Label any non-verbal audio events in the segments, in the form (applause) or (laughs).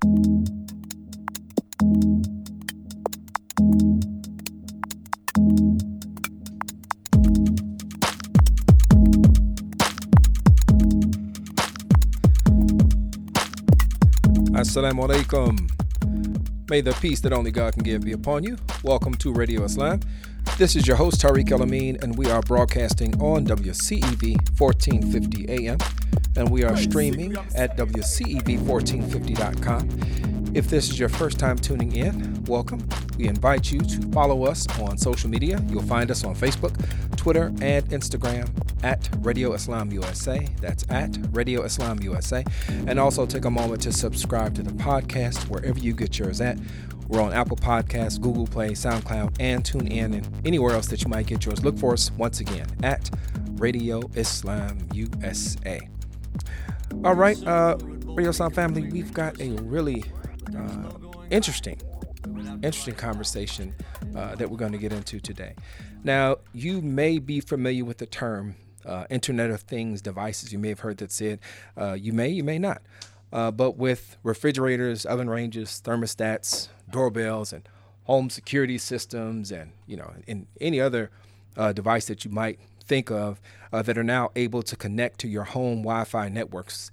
Assalamu alaikum. May the peace that only God can give be upon you. Welcome to Radio Islam. This is your host, Tariq El Amin, and we are broadcasting on WCEV 1450 AM, and we are streaming at WCEV1450.com. If this is your first time tuning in, welcome. We invite you to follow us on social media. You'll find us on Facebook, Twitter, and Instagram at Radio Islam USA. That's at Radio Islam USA. And also take a moment to subscribe to the podcast wherever you get yours at. We're on Apple Podcasts, Google Play, SoundCloud, and TuneIn, and anywhere else that you might get yours. Look for us once again at Radio Islam USA. All right, uh, Radio Islam family, we've got a really uh, interesting, interesting conversation uh, that we're going to get into today. Now, you may be familiar with the term uh, Internet of Things devices. You may have heard that said. Uh, you may, you may not. Uh, but with refrigerators, oven ranges, thermostats, doorbells, and home security systems, and you know, in any other uh, device that you might think of uh, that are now able to connect to your home Wi-Fi networks,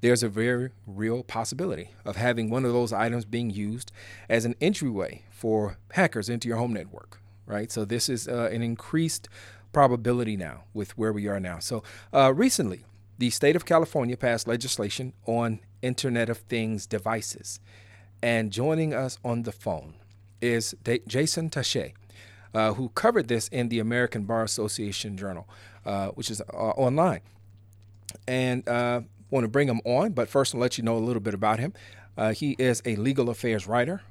there's a very real possibility of having one of those items being used as an entryway for hackers into your home network. Right. So this is uh, an increased probability now with where we are now. So uh, recently, the state of California passed legislation on Internet of Things devices. And joining us on the phone is D- Jason Tashea, uh, who covered this in the American Bar Association Journal, uh, which is uh, online. And uh, want to bring him on, but first I'll let you know a little bit about him. Uh, he is a legal affairs writer,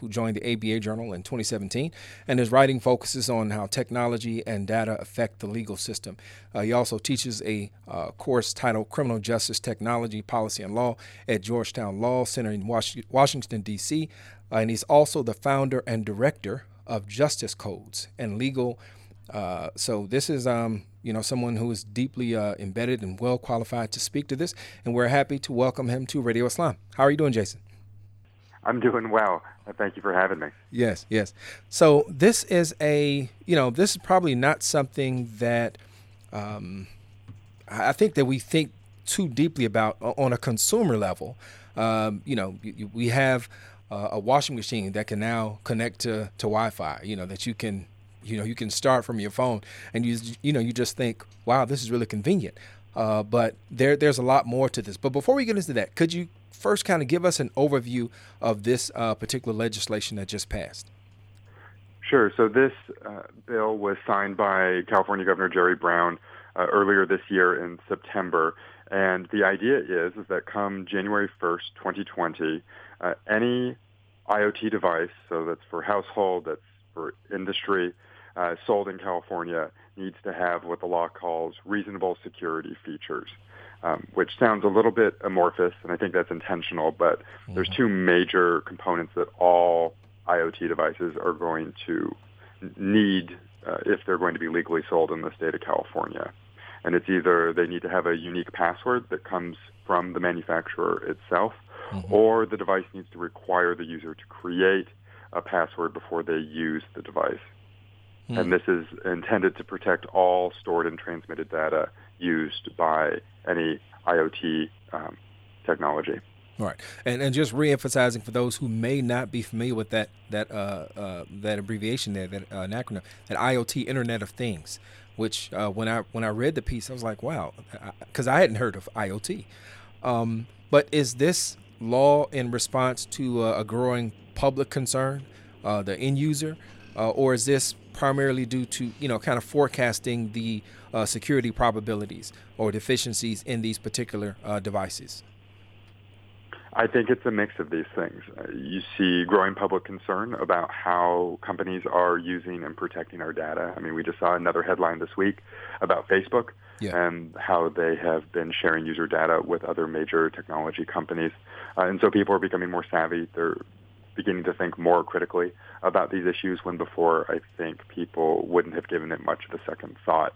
who joined the ABA Journal in 2017, and his writing focuses on how technology and data affect the legal system. He also teaches a course titled Criminal Justice Technology, Policy, and Law at Georgetown Law Center in Washington, D.C., uh, and he's also the founder and director of Justice Codes and Legal. Uh, so this is um, you know someone who is deeply uh, embedded and well qualified to speak to this, and we're happy to welcome him to Radio Islam. How are you doing, Jason? I'm doing well. Thank you for having me. Yes, yes. So this is a, you know, this is probably not something that um, I think that we think too deeply about on a consumer level. Um, you know, we have uh, a washing machine that can now connect to, to Wi-Fi. You know, that you can, you know, you can start from your phone, and you, you know, you just think, wow, this is really convenient. Uh, but there, there's a lot more to this. But before we get into that, could you first kind of give us an overview of this uh, particular legislation that just passed? Sure. So this uh, bill was signed by California Governor Jerry Brown uh, earlier this year in September. And the idea is, is that come January 1st, 2020, uh, any IoT device, so that's for household, that's for industry, uh, sold in California needs to have what the law calls reasonable security features um, which sounds a little bit amorphous, and I think that's intentional. But mm-hmm. there's two major components that all IoT devices are going to need uh, if they're going to be legally sold in the state of California. And it's either they need to have a unique password that comes from the manufacturer itself, mm-hmm. or the device needs to require the user to create a password before they use the device. Mm-hmm. And this is intended to protect all stored and transmitted data used by any IoT um, technology. All right, and and just reemphasizing for those who may not be familiar with that that uh, uh, that abbreviation there, that uh, acronym, that IoT Internet of Things, which uh, when I when I read the piece, I was like, wow, because I hadn't heard of IoT. Um, but is this law in response to a growing public concern, uh, the end user, uh, or is this primarily due to you know kind of forecasting the uh, security probabilities or deficiencies in these particular uh, devices? I think it's a mix of these things. Uh, you see growing public concern about how companies are using and protecting our data. I mean, we just saw another headline this week about Facebook yeah. and how they have been sharing user data with other major technology companies. Uh, and so people are becoming more savvy. They're beginning to think more critically about these issues when before I think people wouldn't have given it much of a second thought.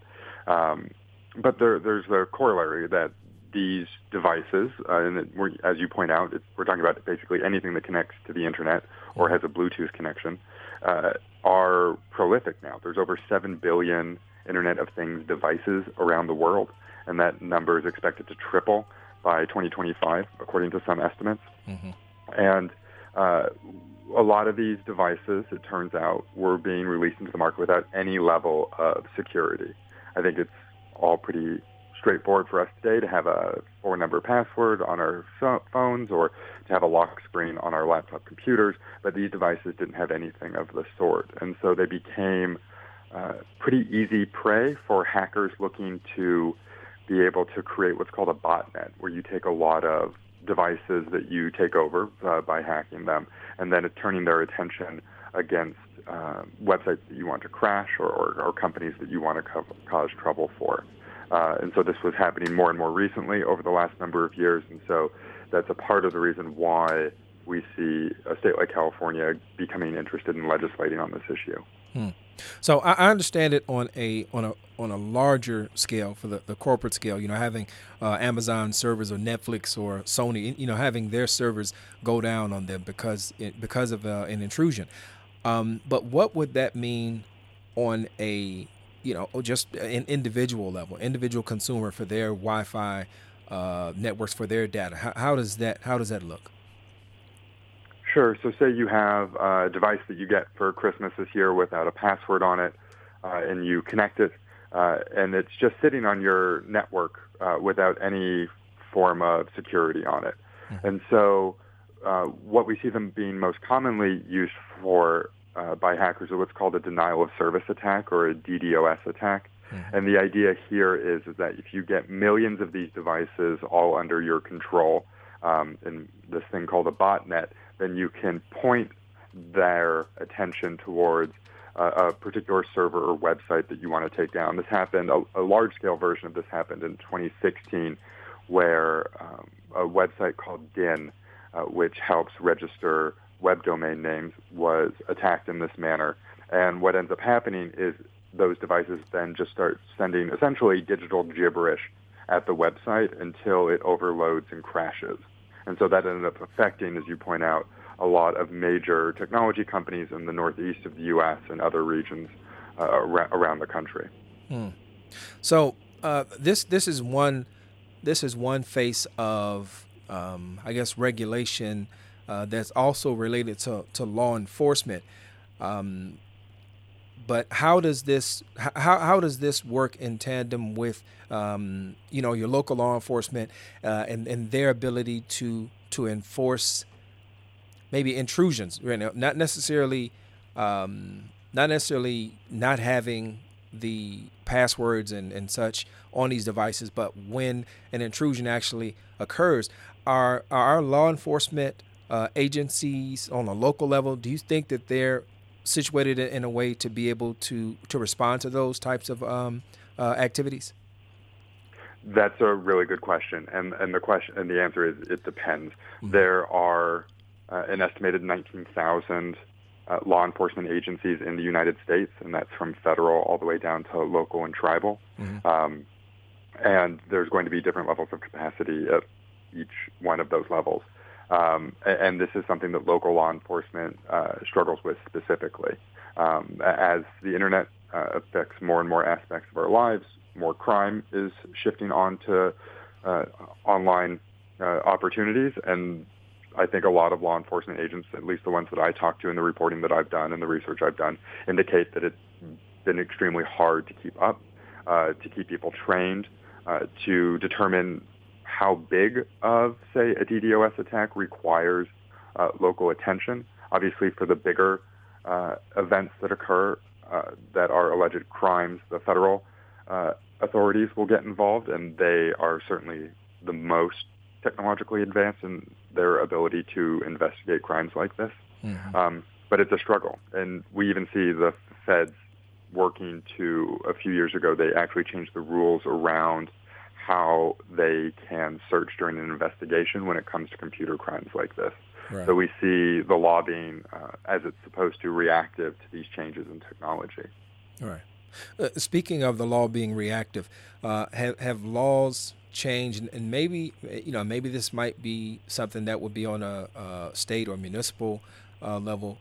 Um, but there, there's a corollary that these devices, uh, and as you point out, we're talking about basically anything that connects to the internet or has a Bluetooth connection, uh, are prolific now. There's over 7 billion Internet of Things devices around the world, and that number is expected to triple by 2025, according to some estimates. Mm-hmm. And uh, a lot of these devices, it turns out, were being released into the market without any level of security. I think it's all pretty straightforward for us today to have a four-number password on our phones or to have a lock screen on our laptop computers, but these devices didn't have anything of the sort. And so they became uh, pretty easy prey for hackers looking to be able to create what's called a botnet, where you take a lot of devices that you take over uh, by hacking them, and then turning their attention against uh, websites that you want to crash or, or, or companies that you want to co- cause trouble for. Uh, and so this was happening more and more recently over the last number of years, and so that's a part of the reason why we see a state like California becoming interested in legislating on this issue. Hmm. So I, understand it on a on a on a larger scale for the, the corporate scale. You know, having uh, Amazon servers or Netflix or Sony, you know, having their servers go down on them because it, because of uh, an intrusion. Um, but what would that mean on a you know just an individual level, individual consumer for their Wi-Fi uh, networks for their data? How, how does that how does that look? Sure. So say you have a device that you get for Christmas this year without a password on it, uh, and you connect it, uh, and it's just sitting on your network uh, without any form of security on it. Mm-hmm. And so uh, what we see them being most commonly used for uh, by hackers are what's called a denial of service attack or a DDoS attack. Mm-hmm. And the idea here is, is that if you get millions of these devices all under your control um, in this thing called a botnet, then you can point their attention towards uh, a particular server or website that you want to take down. This happened, a, a large scale version of this happened in 2016, where um, a website called Dyn, uh, which helps register web domain names, was attacked in this manner. And what ends up happening is those devices then just start sending essentially digital gibberish at the website until it overloads and crashes. And so that ended up affecting, as you point out, a lot of major technology companies in the northeast of the U.S. and other regions uh, around the country. Hmm. So uh, this this is one this is one face of um, I guess regulation uh, that's also related to, to law enforcement. Um, but how does this how, how does this work in tandem with um, you know your local law enforcement uh, and and their ability to to enforce maybe intrusions right now not necessarily um, not necessarily not having the passwords and, and such on these devices but when an intrusion actually occurs are, are our law enforcement uh, agencies on a local level do you think that they're situated in a way to be able to to respond to those types of um, uh, activities? That's a really good question, and and the question and the answer is it depends. Mm-hmm. There are uh, an estimated 19,000 uh, law enforcement agencies in the United States, and that's from federal all the way down to local and tribal. Mm-hmm. Um, and there's going to be different levels of capacity at each one of those levels. Um, and this is something that local law enforcement uh, struggles with specifically. Um, as the internet uh, affects more and more aspects of our lives, more crime is shifting onto uh, online uh, opportunities. And I think a lot of law enforcement agents, at least the ones that I talk to in the reporting that I've done and the research I've done, indicate that it's been extremely hard to keep up, uh, to keep people trained, uh, to determine how big of, say, a DDoS attack requires uh, local attention. Obviously, for the bigger uh, events that occur uh, that are alleged crimes, the federal uh, authorities will get involved, and they are certainly the most technologically advanced in their ability to investigate crimes like this. Mm-hmm. Um, but it's a struggle, and we even see the feds working to a few years ago. They actually changed the rules around how they can search during an investigation when it comes to computer crimes like this. Right. So we see the law being, uh, as it's supposed to, reactive to these changes in technology. Right. Uh, speaking of the law being reactive, uh, have have laws changed, and maybe you know maybe this might be something that would be on a, a state or municipal uh, level,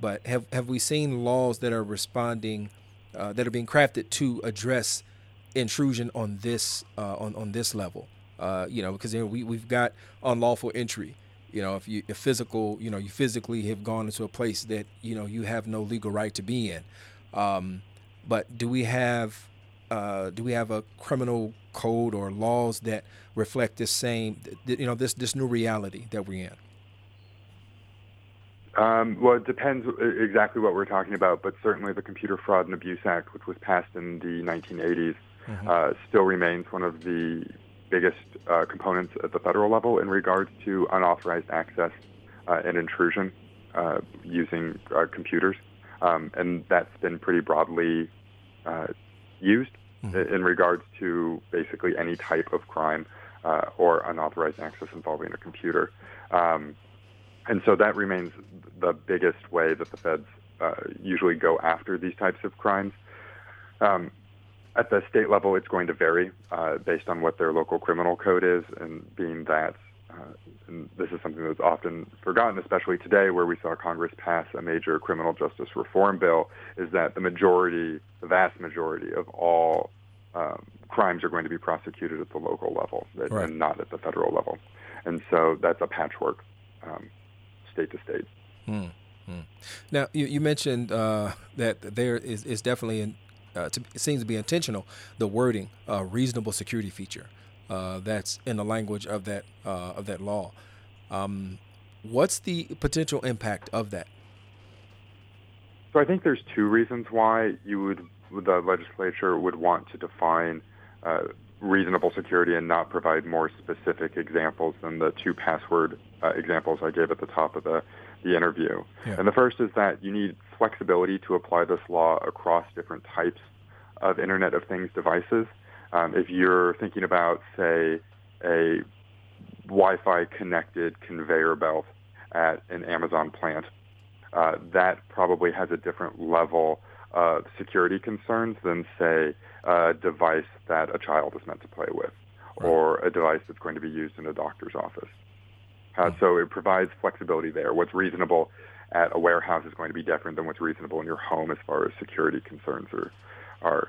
but have have we seen laws that are responding uh, that are being crafted to address intrusion on this uh, on on this level? Uh, you know, because you know, we we've got unlawful entry. You know, if you if physical, you know, you physically have gone into a place that you know you have no legal right to be in. Um, but do we have uh, do we have a criminal code or laws that reflect this same, you know, this this new reality that we're in? Um, well, it depends exactly what we're talking about, but certainly the Computer Fraud and Abuse Act, which was passed in the 1980s, mm-hmm. uh, still remains one of the biggest uh, components at the federal level in regards to unauthorized access uh, and intrusion uh, using uh, computers. Um, and that's been pretty broadly uh, used mm-hmm. in regards to basically any type of crime uh, or unauthorized access involving a computer. Um, and so that remains the biggest way that the feds uh, usually go after these types of crimes. Um, at the state level, it's going to vary uh, based on what their local criminal code is, and being that uh, and this is something that's often forgotten, especially today where we saw Congress pass a major criminal justice reform bill, is that the majority, the vast majority of all um, crimes are going to be prosecuted at the local level right. and not at the federal level. And so that's a patchwork um, state to state. Hmm. Hmm. Now, you, you mentioned uh, that there is, is definitely, in, uh, to, it seems to be intentional, the wording, uh, reasonable security feature uh, that's in the language of that uh, of that law. Um, what's the potential impact of that? So I think there's two reasons why you would the legislature would want to define uh, reasonable security and not provide more specific examples than the two password examples I gave at the top of the, the interview. Yeah. And the first is that you need flexibility to apply this law across different types of Internet of Things devices. Um, if you're thinking about, say, a Wi-Fi connected conveyor belt at an Amazon plant, uh, that probably has a different level of security concerns than, say, a device that a child is meant to play with right. or a device that's going to be used in a doctor's office. Uh. So it provides flexibility there. What's reasonable at a warehouse is going to be different than what's reasonable in your home as far as security concerns are, are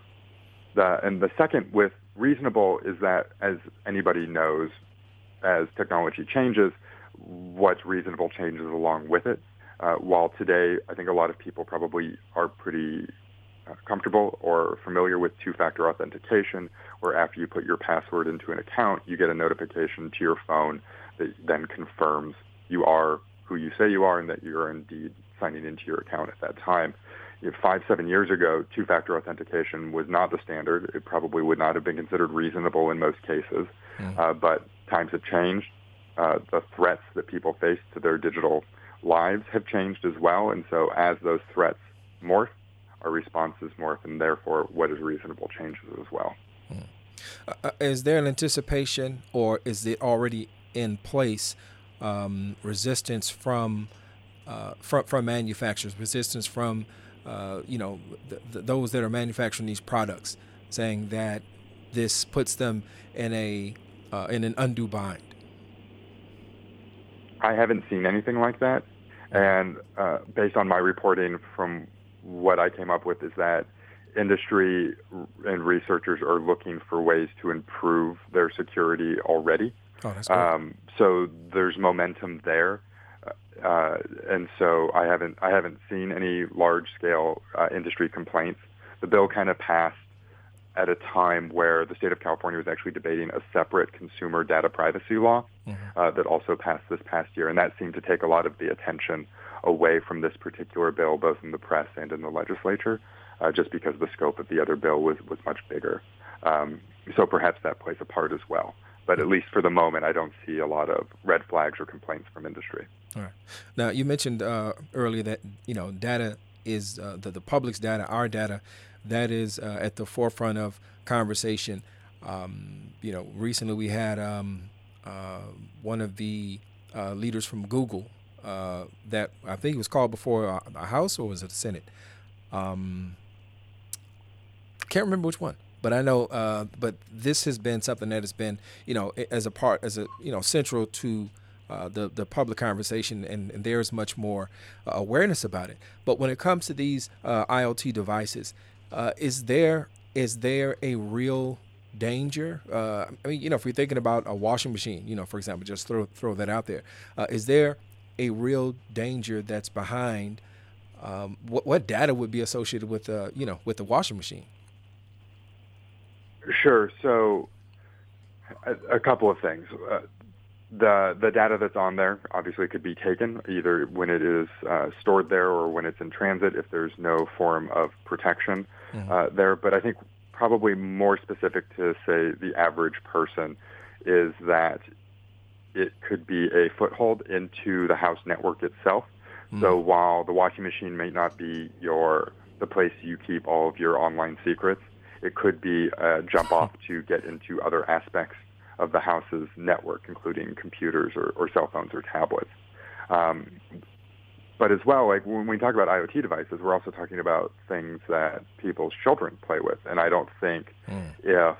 the, and the second with reasonable is that, as anybody knows, as technology changes, what's reasonable changes along with it. Uh, while today, I think a lot of people probably are pretty uh, comfortable or familiar with two-factor authentication, where after you put your password into an account, you get a notification to your phone that then confirms you are who you say you are and that you're indeed signing into your account at that time know, five, seven years ago, two-factor authentication was not the standard. It probably would not have been considered reasonable in most cases. Mm. Uh, but times have changed. Uh, the threats that people face to their digital lives have changed as well. And so as those threats morph, our responses morph, and therefore what is reasonable changes as well. Mm. Uh, is there an anticipation, or is it already in place, um, resistance from, uh, from from manufacturers, resistance from uh, you know, th- th- those that are manufacturing these products, saying that this puts them in a uh, in an undue bind. I haven't seen anything like that, and uh, based on my reporting, from what I came up with is that industry and researchers are looking for ways to improve their security already. Oh, that's Um, so there's momentum there. Uh, and so I haven't I haven't seen any large scale uh, industry complaints. The bill kind of passed at a time where the state of California was actually debating a separate consumer data privacy law mm-hmm. uh, that also passed this past year, and that seemed to take a lot of the attention away from this particular bill, both in the press and in the legislature, uh, just because the scope of the other bill was was much bigger. Um, so perhaps that plays a part as well. But at least for the moment, I don't see a lot of red flags or complaints from industry. All right. Now you mentioned uh, earlier that you know data is uh, the the public's data, our data, that is uh, at the forefront of conversation. Um, you know, recently we had um, uh, one of the uh, leaders from Google uh, that I think was called before a House or was it the Senate? Um, can't remember which one, but I know. Uh, but this has been something that has been, you know, as a part, as a you know, central to uh, the the public conversation, and, and there is much more uh, awareness about it. But when it comes to these uh, IoT devices, uh, is there is there a real danger? Uh, I mean, you know, if we're thinking about a washing machine, you know, for example, just throw throw that out there. is there a real danger that's behind? Um, what, what data would be associated with uh, you know with the washing machine? Sure. So a, a couple of things. Uh, the the data that's on there obviously could be taken either when it is uh, stored there or when it's in transit if there's no form of protection mm-hmm. uh, there. But I think probably more specific to say the average person is that it could be a foothold into the house network itself. Mm. So while the washing machine may not be your the place you keep all of your online secrets, it could be a jump off to get into other aspects of the house's network, including computers or, or cell phones or tablets. Um, but as well, like when we talk about IoT devices, we're also talking about things that people's children play with. And I don't think mm. if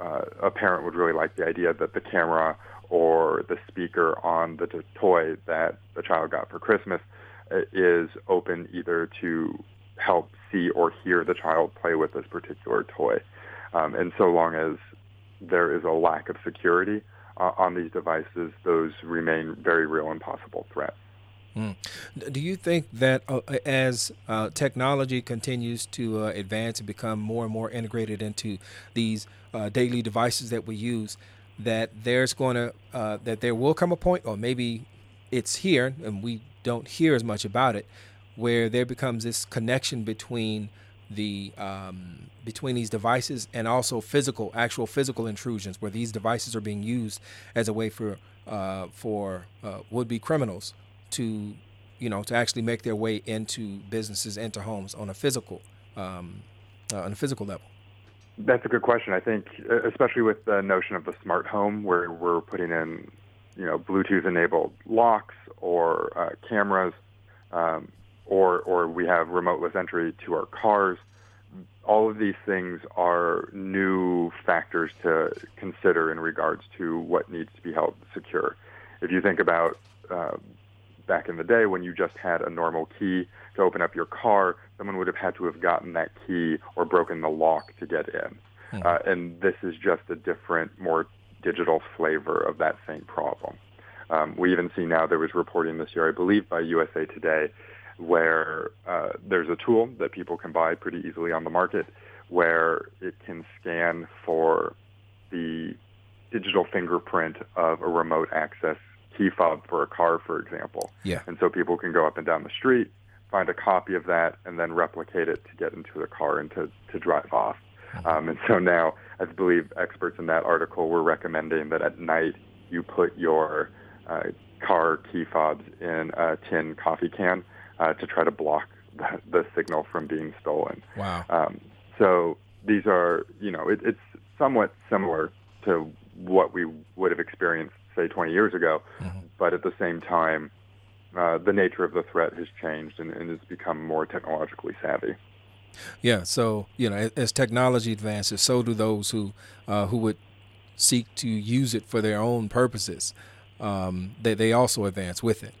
uh, a parent would really like the idea that the camera or the speaker on the toy that the child got for Christmas uh, is open either to help see or hear the child play with this particular toy. Um, and so long as there is a lack of security uh, on these devices, those remain very real and possible threats. Mm. Do you think that uh, as uh, technology continues to uh, advance and become more and more integrated into these uh, daily devices that we use, that there's going to uh, that there will come a point, or maybe it's here and we don't hear as much about it, where there becomes this connection between the um, between these devices and also physical, actual physical intrusions, where these devices are being used as a way for uh, for uh, would-be criminals to, you know, to actually make their way into businesses, into homes on a physical, um, uh, on a physical level. That's a good question. I think, especially with the notion of the smart home, where we're putting in, you know, Bluetooth-enabled locks or uh, cameras, um, or or we have remoteless entry to our cars. All of these things are new factors to consider in regards to what needs to be held secure. If you think about uh, back in the day when you just had a normal key to open up your car, someone would have had to have gotten that key or broken the lock to get in. Mm-hmm. Uh, and this is just a different, more digital flavor of that same problem. Um, we even see now there was reporting this year, I believe, by USA Today, where uh, there's a tool that people can buy pretty easily on the market where it can scan for the digital fingerprint of a remote access key fob for a car, for example. Yeah. And so people can go up and down the street, find a copy of that, and then replicate it to get into the car and to, to drive off. Mm-hmm. Um, and so now, I believe experts in that article were recommending that at night you put your uh, car key fobs in a tin coffee can uh, to try to block (laughs) the, the, signal from being stolen. Wow. Um, so these are, you know, it, it's somewhat similar to what we would have experienced, say, 20 years ago, mm-hmm. but at the same time, uh, the nature of the threat has changed and, and has become more technologically savvy. Yeah, so you know, as technology advances, so do those who uh, who would seek to use it for their own purposes. Um, they they also advance with it.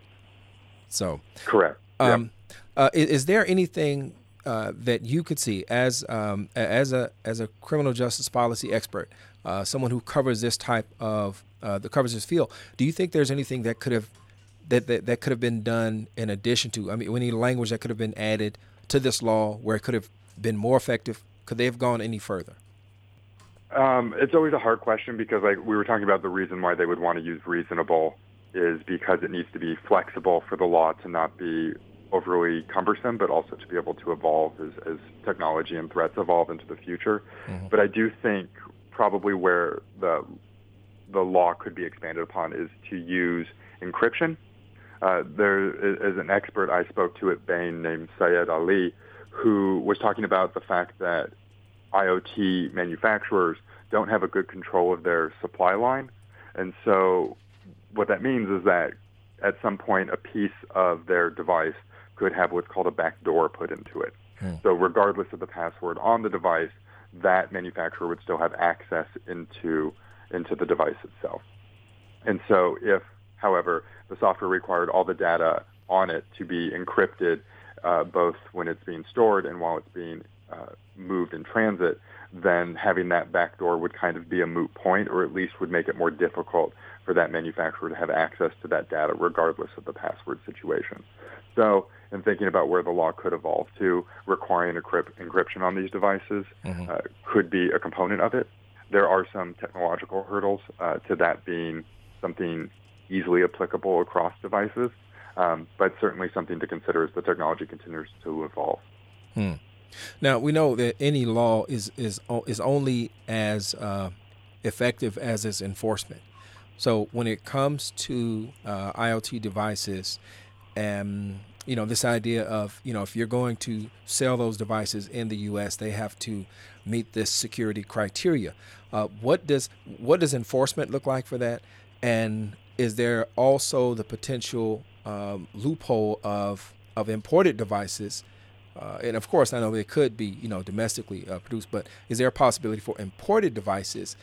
So correct. Um, uh, is, is, there anything uh, that you could see as um, as a as a criminal justice policy expert, uh, someone who covers this type of uh, that covers this field? Do you think there's anything that could have that, that that could have been done in addition to? I mean, any language that could have been added to this law where it could have been more effective? Could they have gone any further? Um, it's always a hard question because, like we were talking about, the reason why they would want to use reasonable is because it needs to be flexible for the law to not be overly cumbersome, but also to be able to evolve as, as technology and threats evolve into the future. Mm-hmm. But I do think probably where the the law could be expanded upon is to use encryption. Uh, there is an expert I spoke to at Bain named Syed Ali who was talking about the fact that IoT manufacturers don't have a good control of their supply line. And so what that means is that at some point a piece of their device could have what's called a backdoor put into it. Hmm. So regardless of the password on the device, that manufacturer would still have access into into the device itself. And so if, however, the software required all the data on it to be encrypted uh, both when it's being stored and while it's being uh, moved in transit, then having that backdoor would kind of be a moot point, or at least would make it more difficult for that manufacturer to have access to that data regardless of the password situation. So, in thinking about where the law could evolve to, requiring encryption on these devices mm-hmm. uh, could be a component of it. There are some technological hurdles uh, to that being something easily applicable across devices, um, but certainly something to consider as the technology continues to evolve. Hmm. Now we know that any law is is is only as uh, effective as its enforcement. So when it comes to uh, IoT devices, and you know this idea of you know if you're going to sell those devices in the U.S., they have to meet this security criteria. Uh, what does what does enforcement look like for that? And is there also the potential um, loophole of of imported devices? Uh, and of course, I know they could be, you know, domestically uh, produced, but is there a possibility for imported devices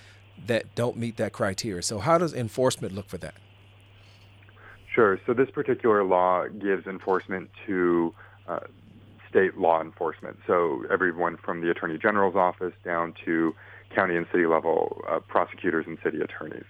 that don't meet that criteria. So how does enforcement look for that? Sure. So this particular law gives enforcement to uh, state law enforcement. So everyone from the Attorney General's office down to county and city level uh, prosecutors and city attorneys.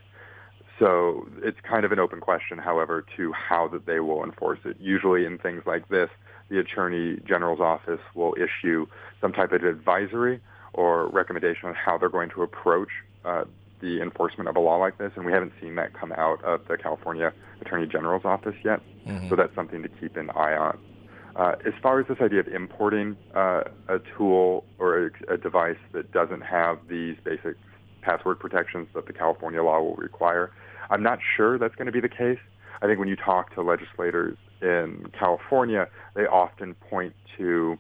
So it's kind of an open question, however, to how that they will enforce it. Usually in things like this, the Attorney General's office will issue some type of advisory or recommendation on how they're going to approach uh, the enforcement of a law like this, and we haven't seen that come out of the California Attorney General's office yet. Mm-hmm. So that's something to keep an eye on. Uh, as far as this idea of importing uh, a tool or a, a, device that doesn't have these basic password protections that the California law will require, I'm not sure that's going to be the case. I think when you talk to legislators in California, they often point to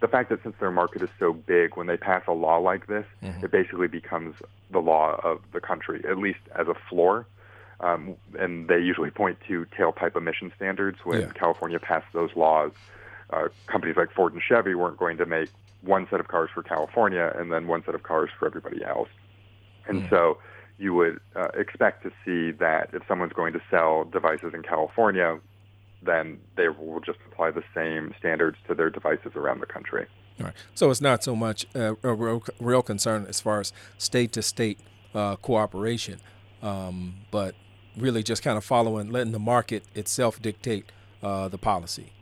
the fact that since their market is so big, when they pass a law like this, mm-hmm. it basically becomes the law of the country, at least as a floor. Um, and they usually point to tailpipe emission standards. When yeah. California passed those laws, uh, companies like Ford and Chevy weren't going to make one set of cars for California and then one set of cars for everybody else. And mm. so you would uh, expect to see that if someone's going to sell devices in California, then they will just apply the same standards to their devices around the country. All right. So it's not so much a real, real, concern as far as state to state uh, cooperation, um, but really just kind of following, letting the market itself dictate uh, the policy.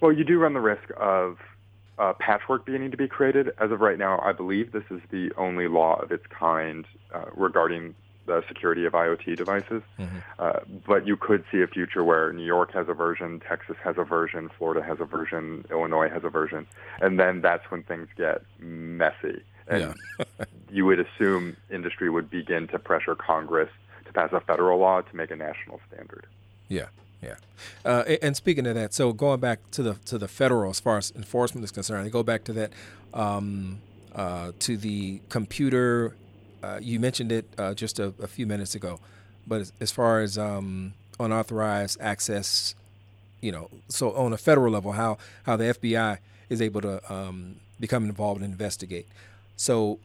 Well, you do run the risk of uh, patchwork beginning to be created. As of right now, I believe this is the only law of its kind uh, regarding the security of IoT devices. Mm-hmm. Uh, but you could see a future where New York has a version, Texas has a version, Florida has a version, Illinois has a version, and then that's when things get messy. And yeah. (laughs) you would assume industry would begin to pressure Congress to pass a federal law to make a national standard. Yeah. Yeah, uh, and speaking of that, so going back to the to the federal as far as enforcement is concerned, I go back to that um, uh, to the computer uh, you mentioned it uh, just a, a, few minutes ago, but as, as far as um, unauthorized access, you know, so on a federal level, how how the FBI is able to um, become involved and investigate. So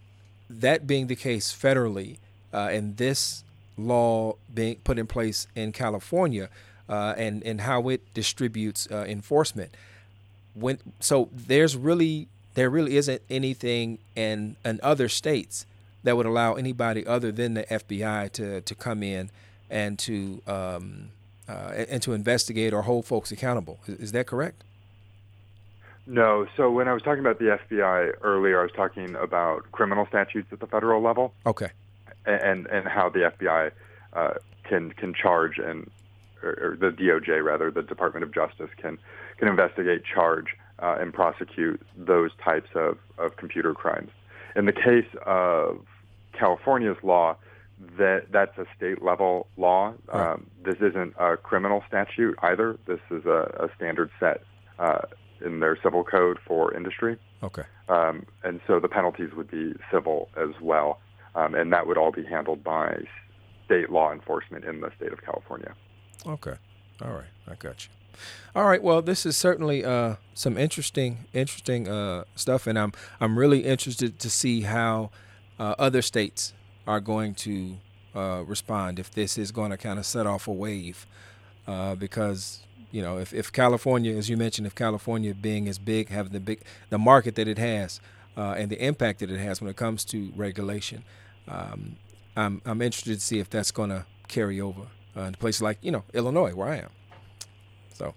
that being the case federally, uh, and this law being put in place in California, uh, and and how it distributes uh, enforcement, when so there's really there really isn't anything in in other states that would allow anybody other than the FBI to to come in and to um, uh, and to investigate or hold folks accountable. Is, is, that correct? No. So when I was talking about the FBI earlier, I was talking about criminal statutes at the federal level. Okay. And and how the FBI uh, can can charge and or, or, the DOJ rather, the Department of Justice can can investigate, charge, uh, and prosecute those types of, of computer crimes. In the case of California's law, that that's a state level law. Right. Um, this isn't a criminal statute either. This is a, a standard set uh, in their civil code for industry. Okay. Um, and so the penalties would be civil as well, um, and that would all be handled by state law enforcement in the state of California. Okay. All right. I got you. All right. Well, this is certainly uh, some interesting, interesting uh, stuff, and I'm I'm really interested to see how uh, other states are going to uh, respond if this is going to kind of set off a wave, uh, because you know if, if California, as you mentioned, if California being as big, having the big the market that it has, uh, and the impact that it has when it comes to regulation, um, I'm I'm interested to see if that's going to carry over uh, to places like you know Illinois, where I am. So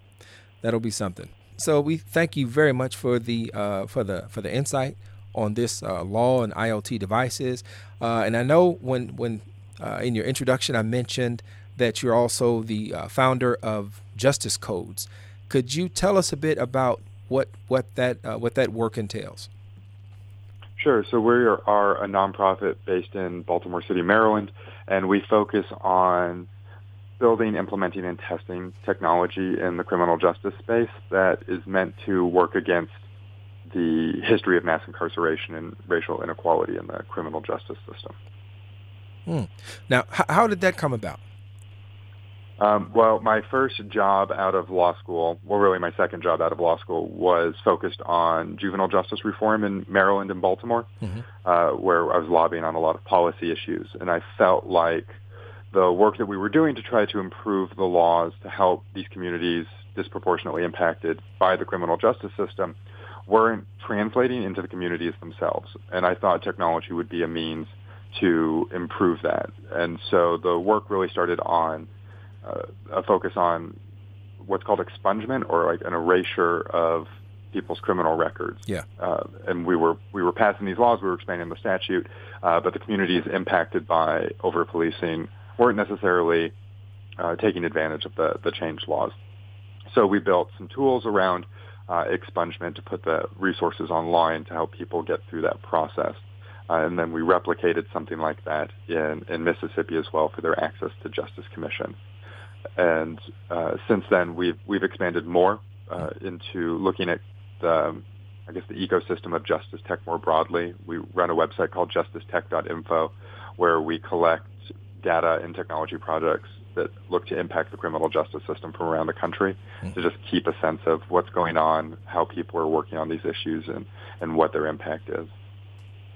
that'll be something. So we thank you very much for the uh, for the for the insight on this uh, law and IoT devices. Uh, and I know when when uh, in your introduction I mentioned that you're also the uh, founder of Justice Codes. Could you tell us a bit about what what that uh, what that work entails? Sure. So we are a nonprofit based in Baltimore City, Maryland, and we focus on building, implementing, and testing technology in the criminal justice space that is meant to work against the history of mass incarceration and racial inequality in the criminal justice system. Hmm. Now, h- how did that come about? Um, well, my first job out of law school, well, really my second job out of law school, was focused on juvenile justice reform in Maryland and Baltimore, mm-hmm. uh, where I was lobbying on a lot of policy issues. And I felt like the work that we were doing to try to improve the laws to help these communities disproportionately impacted by the criminal justice system weren't translating into the communities themselves. And I thought technology would be a means to improve that. And so the work really started on uh, a focus on what's called expungement or like an erasure of people's criminal records. Yeah. Uh, and we were we were passing these laws, we were expanding the statute, uh, but the communities impacted by over policing weren't necessarily uh, taking advantage of the the changed laws. So we built some tools around uh, expungement to put the resources online to help people get through that process. Uh, and then we replicated something like that in, in Mississippi as well for their Access to Justice Commission. And uh, since then, we've we've expanded more uh, into looking at the I guess the ecosystem of justice tech more broadly. We run a website called justicetech.info where we collect data and technology projects that look to impact the criminal justice system from around the country mm-hmm. to just keep a sense of what's going on, how people are working on these issues, and, and what their impact is.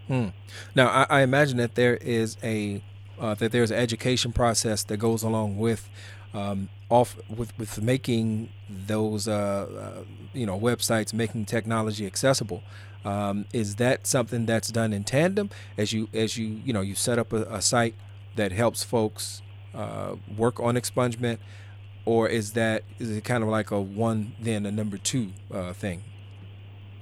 Hmm. Now, I, I, imagine that there is a uh, that there's an education process that goes along with um, off with with making those uh, uh, you know websites, making technology accessible. Um, is that something that's done in tandem as you as you you know you set up a, a site that helps folks uh, work on expungement, or is that is it kind of like a one then a number two uh, thing?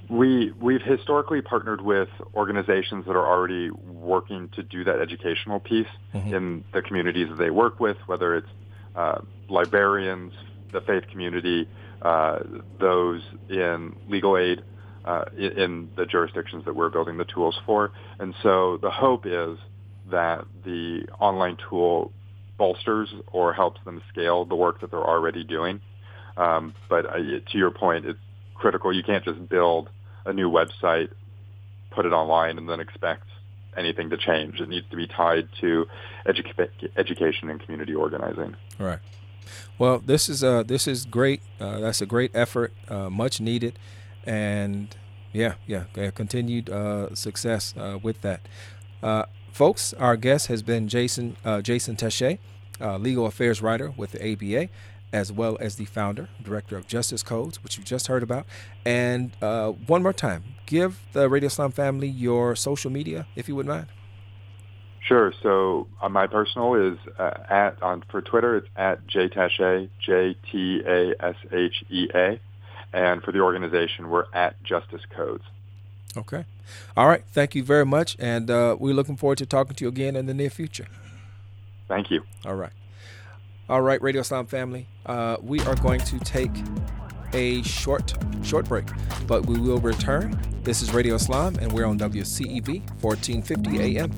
We we've historically partnered with organizations that are already working to do that educational piece mm-hmm. in the communities that they work with, whether it's uh, librarians, the faith community, uh, those in legal aid. Uh, in the jurisdictions that we're building the tools for. And so the hope is that the online tool bolsters or helps them scale the work that they're already doing. Um, but uh, to your point, it's critical. You can't just build a new website, put it online, and then expect anything to change. It needs to be tied to edu- education and community organizing. Right. Well, this is uh, this is great. Uh, that's a great effort, uh, much needed, and yeah, yeah, continued uh, success uh, with that. Folks, our guest has been Jason uh, Jason Tashea, uh, legal affairs writer with the ABA, as well as the founder, director of Justice Codes, which you just heard about. And uh, one more time, give the Radio Islam family your social media, if you would mind. Sure. So uh, my personal is uh, at on for Twitter. It's at jtashea, J T A S H E A, and for the organization, we're at Justice Codes. Okay. All right. Thank you very much. And uh, we're looking forward to talking to you again in the near future. Thank you. All right. All right, Radio Islam family. Uh, we are going to take a short, short break, but we will return. This is Radio Islam, and we're on WCEV 1450 AM.